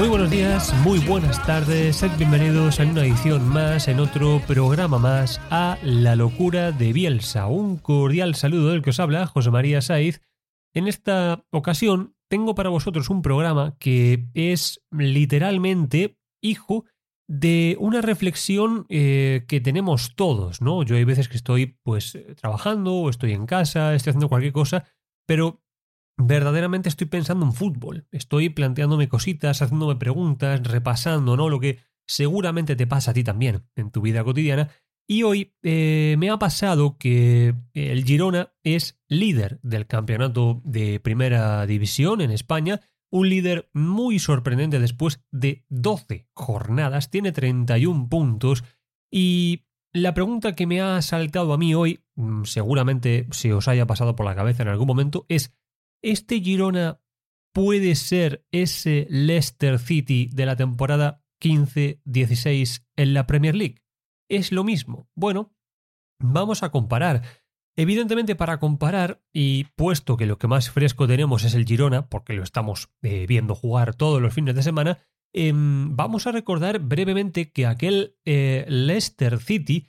Muy buenos días, muy buenas tardes, sed bienvenidos a una edición más, en otro programa más, a La Locura de Bielsa. Un cordial saludo del que os habla, José María Saiz. En esta ocasión tengo para vosotros un programa que es literalmente hijo de una reflexión eh, que tenemos todos, ¿no? Yo hay veces que estoy pues trabajando o estoy en casa, estoy haciendo cualquier cosa, pero verdaderamente estoy pensando en fútbol. Estoy planteándome cositas, haciéndome preguntas, repasando, ¿no? Lo que seguramente te pasa a ti también en tu vida cotidiana. Y hoy eh, me ha pasado que el Girona es líder del campeonato de primera división en España. Un líder muy sorprendente después de 12 jornadas. Tiene 31 puntos. Y la pregunta que me ha saltado a mí hoy, mm, seguramente se os haya pasado por la cabeza en algún momento, es ¿Este Girona puede ser ese Leicester City de la temporada 15-16 en la Premier League? ¿Es lo mismo? Bueno, vamos a comparar. Evidentemente para comparar, y puesto que lo que más fresco tenemos es el Girona, porque lo estamos eh, viendo jugar todos los fines de semana, em, vamos a recordar brevemente que aquel eh, Leicester City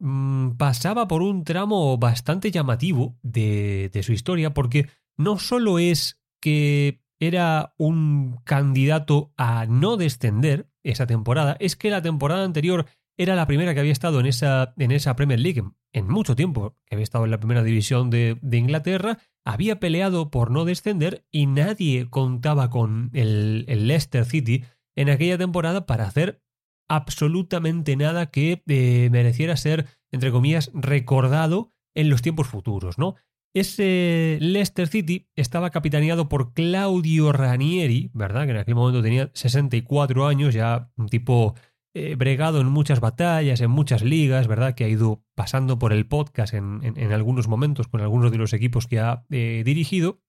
mm, pasaba por un tramo bastante llamativo de, de su historia, porque no solo es que era un candidato a no descender esa temporada, es que la temporada anterior era la primera que había estado en esa, en esa Premier League en mucho tiempo, que había estado en la primera división de, de Inglaterra, había peleado por no descender y nadie contaba con el, el Leicester City en aquella temporada para hacer absolutamente nada que eh, mereciera ser, entre comillas, recordado en los tiempos futuros, ¿no? Ese Leicester City estaba capitaneado por Claudio Ranieri, ¿verdad? Que en aquel momento tenía 64 años, ya un tipo eh, bregado en muchas batallas, en muchas ligas, ¿verdad? Que ha ido pasando por el podcast en, algunos momentos con algunos de los equipos que ha eh, dirigido.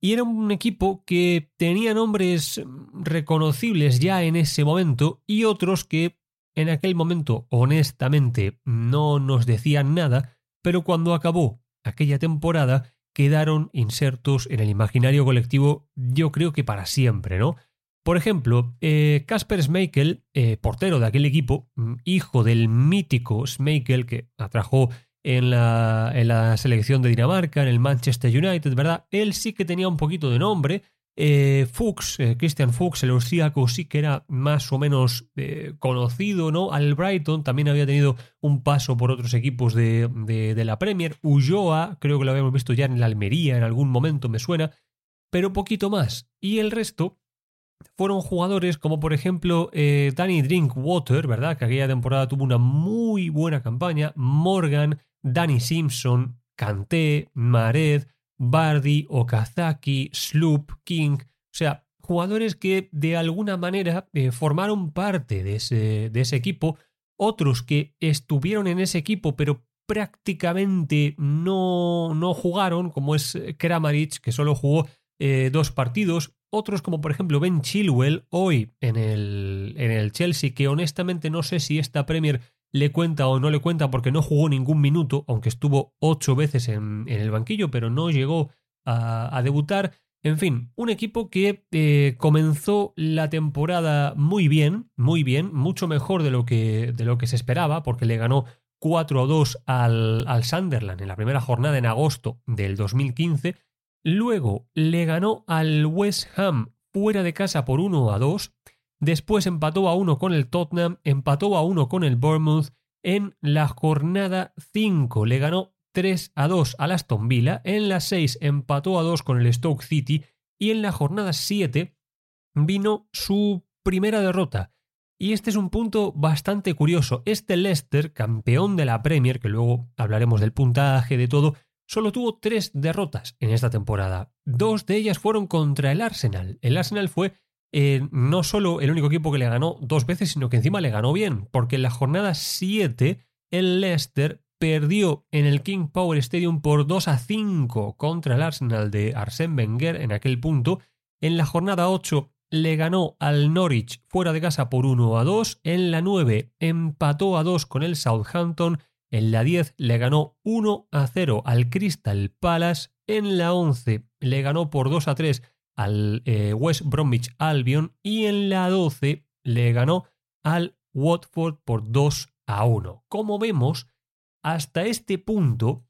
Y era un equipo que tenía nombres reconocibles ya en ese momento y otros que en aquel momento honestamente no nos decían nada, pero cuando acabó aquella temporada quedaron insertos en el imaginario colectivo yo creo que para siempre, ¿no? Por ejemplo, Casper eh, Schmeichel, eh, portero de aquel equipo, hijo del mítico Schmeichel que atrajo en la, en la, selección de Dinamarca, en el Manchester United, ¿verdad? Él sí que tenía un poquito de nombre. Eh, Fuchs, Christian Fuchs, el austríaco, sí que era más o menos conocido, ¿no? Al Brighton también había tenido un paso por otros equipos de, de, la Premier. Ulloa, creo que lo habíamos visto ya en la Almería en algún momento, me suena, pero poquito más. Y el resto, fueron jugadores como por ejemplo eh, Danny Drinkwater, ¿verdad? Que aquella temporada tuvo una muy buena campaña, Morgan, Danny Simpson, Kanté, Mared, Bardi, Okazaki, Sloop, King, o sea, jugadores que de alguna manera eh, formaron parte de ese, de ese equipo, otros que estuvieron en ese equipo pero prácticamente no, no jugaron, como es Kramaric, que solo jugó eh, dos partidos, otros como por ejemplo Ben Chilwell hoy en el, en el Chelsea, que honestamente no sé si esta Premier le cuenta o no le cuenta porque no jugó ningún minuto, aunque estuvo ocho veces en, el banquillo, pero no llegó a, debutar. En fin, un equipo que eh, comenzó la temporada muy bien, muy bien, mucho mejor de lo que, de lo que se esperaba, porque le ganó 4 2 al, al Sunderland en la primera jornada en agosto del 2015. Luego le ganó al West Ham fuera de casa por 1 a 2 Después empató a uno con el Tottenham, empató a uno con el Bournemouth. En la jornada 5 le ganó 3 a 2 al Aston Villa. En la 6 empató a 2 con el Stoke City. Y en la jornada 7 vino su primera derrota. Y este es un punto bastante curioso. Este Leicester, campeón de la Premier, que luego hablaremos del puntaje, de todo, solo tuvo tres derrotas en esta temporada. Dos de ellas fueron contra el Arsenal. El Arsenal fue eh, no solo el único equipo que le ganó dos veces, sino que encima le ganó bien, porque en la jornada 7 el Leicester perdió en el King Power Stadium por 2 a 5 contra el Arsenal de Arsène Wenger en aquel punto. En la jornada 8 le ganó al Norwich fuera de casa por 1 a 2. En la 9 empató a 2 con el Southampton. En la 10 le ganó 1 a 0 al Crystal Palace. En la 11 le ganó por 2 a 3 al eh, West Bromwich Albion y en la 12 le ganó al Watford por 2 a 1. Como vemos, hasta este punto,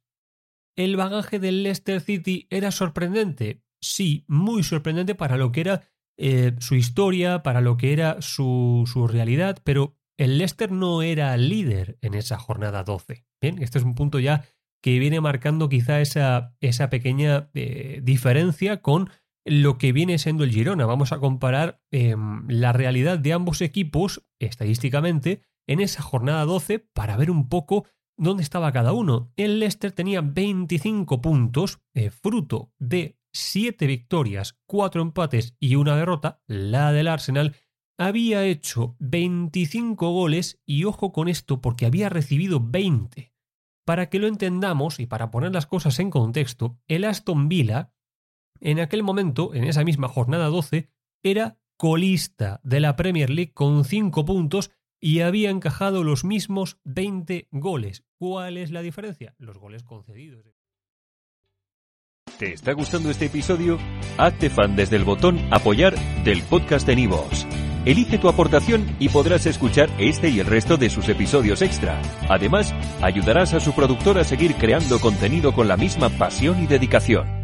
el bagaje del Leicester City era sorprendente. Sí, muy sorprendente para lo que era eh, su historia, para lo que era su, su, realidad, pero el Leicester no era líder en esa jornada 12. Bien, este es un punto ya que viene marcando quizá esa, esa pequeña eh, diferencia con lo que viene siendo el Girona. Vamos a comparar em, la realidad de ambos equipos estadísticamente en esa jornada 12 para ver un poco dónde estaba cada uno. El Leicester tenía 25 puntos, eh, fruto de 7 victorias, 4 empates y una derrota. La del Arsenal había hecho 25 goles y ojo con esto porque había recibido 20. Para que lo entendamos y para poner las cosas en contexto, el Aston Villa en aquel momento, en esa misma jornada 12, era colista de la Premier League con 5 puntos y había encajado los mismos 20 goles. ¿Cuál es la diferencia? Los goles concedidos. ¿Te está gustando este episodio? Hazte fan desde el botón apoyar del podcast de Nivos. Elige tu aportación y podrás escuchar este y el resto de sus episodios extra. Además, ayudarás a su productor a seguir creando contenido con la misma pasión y dedicación.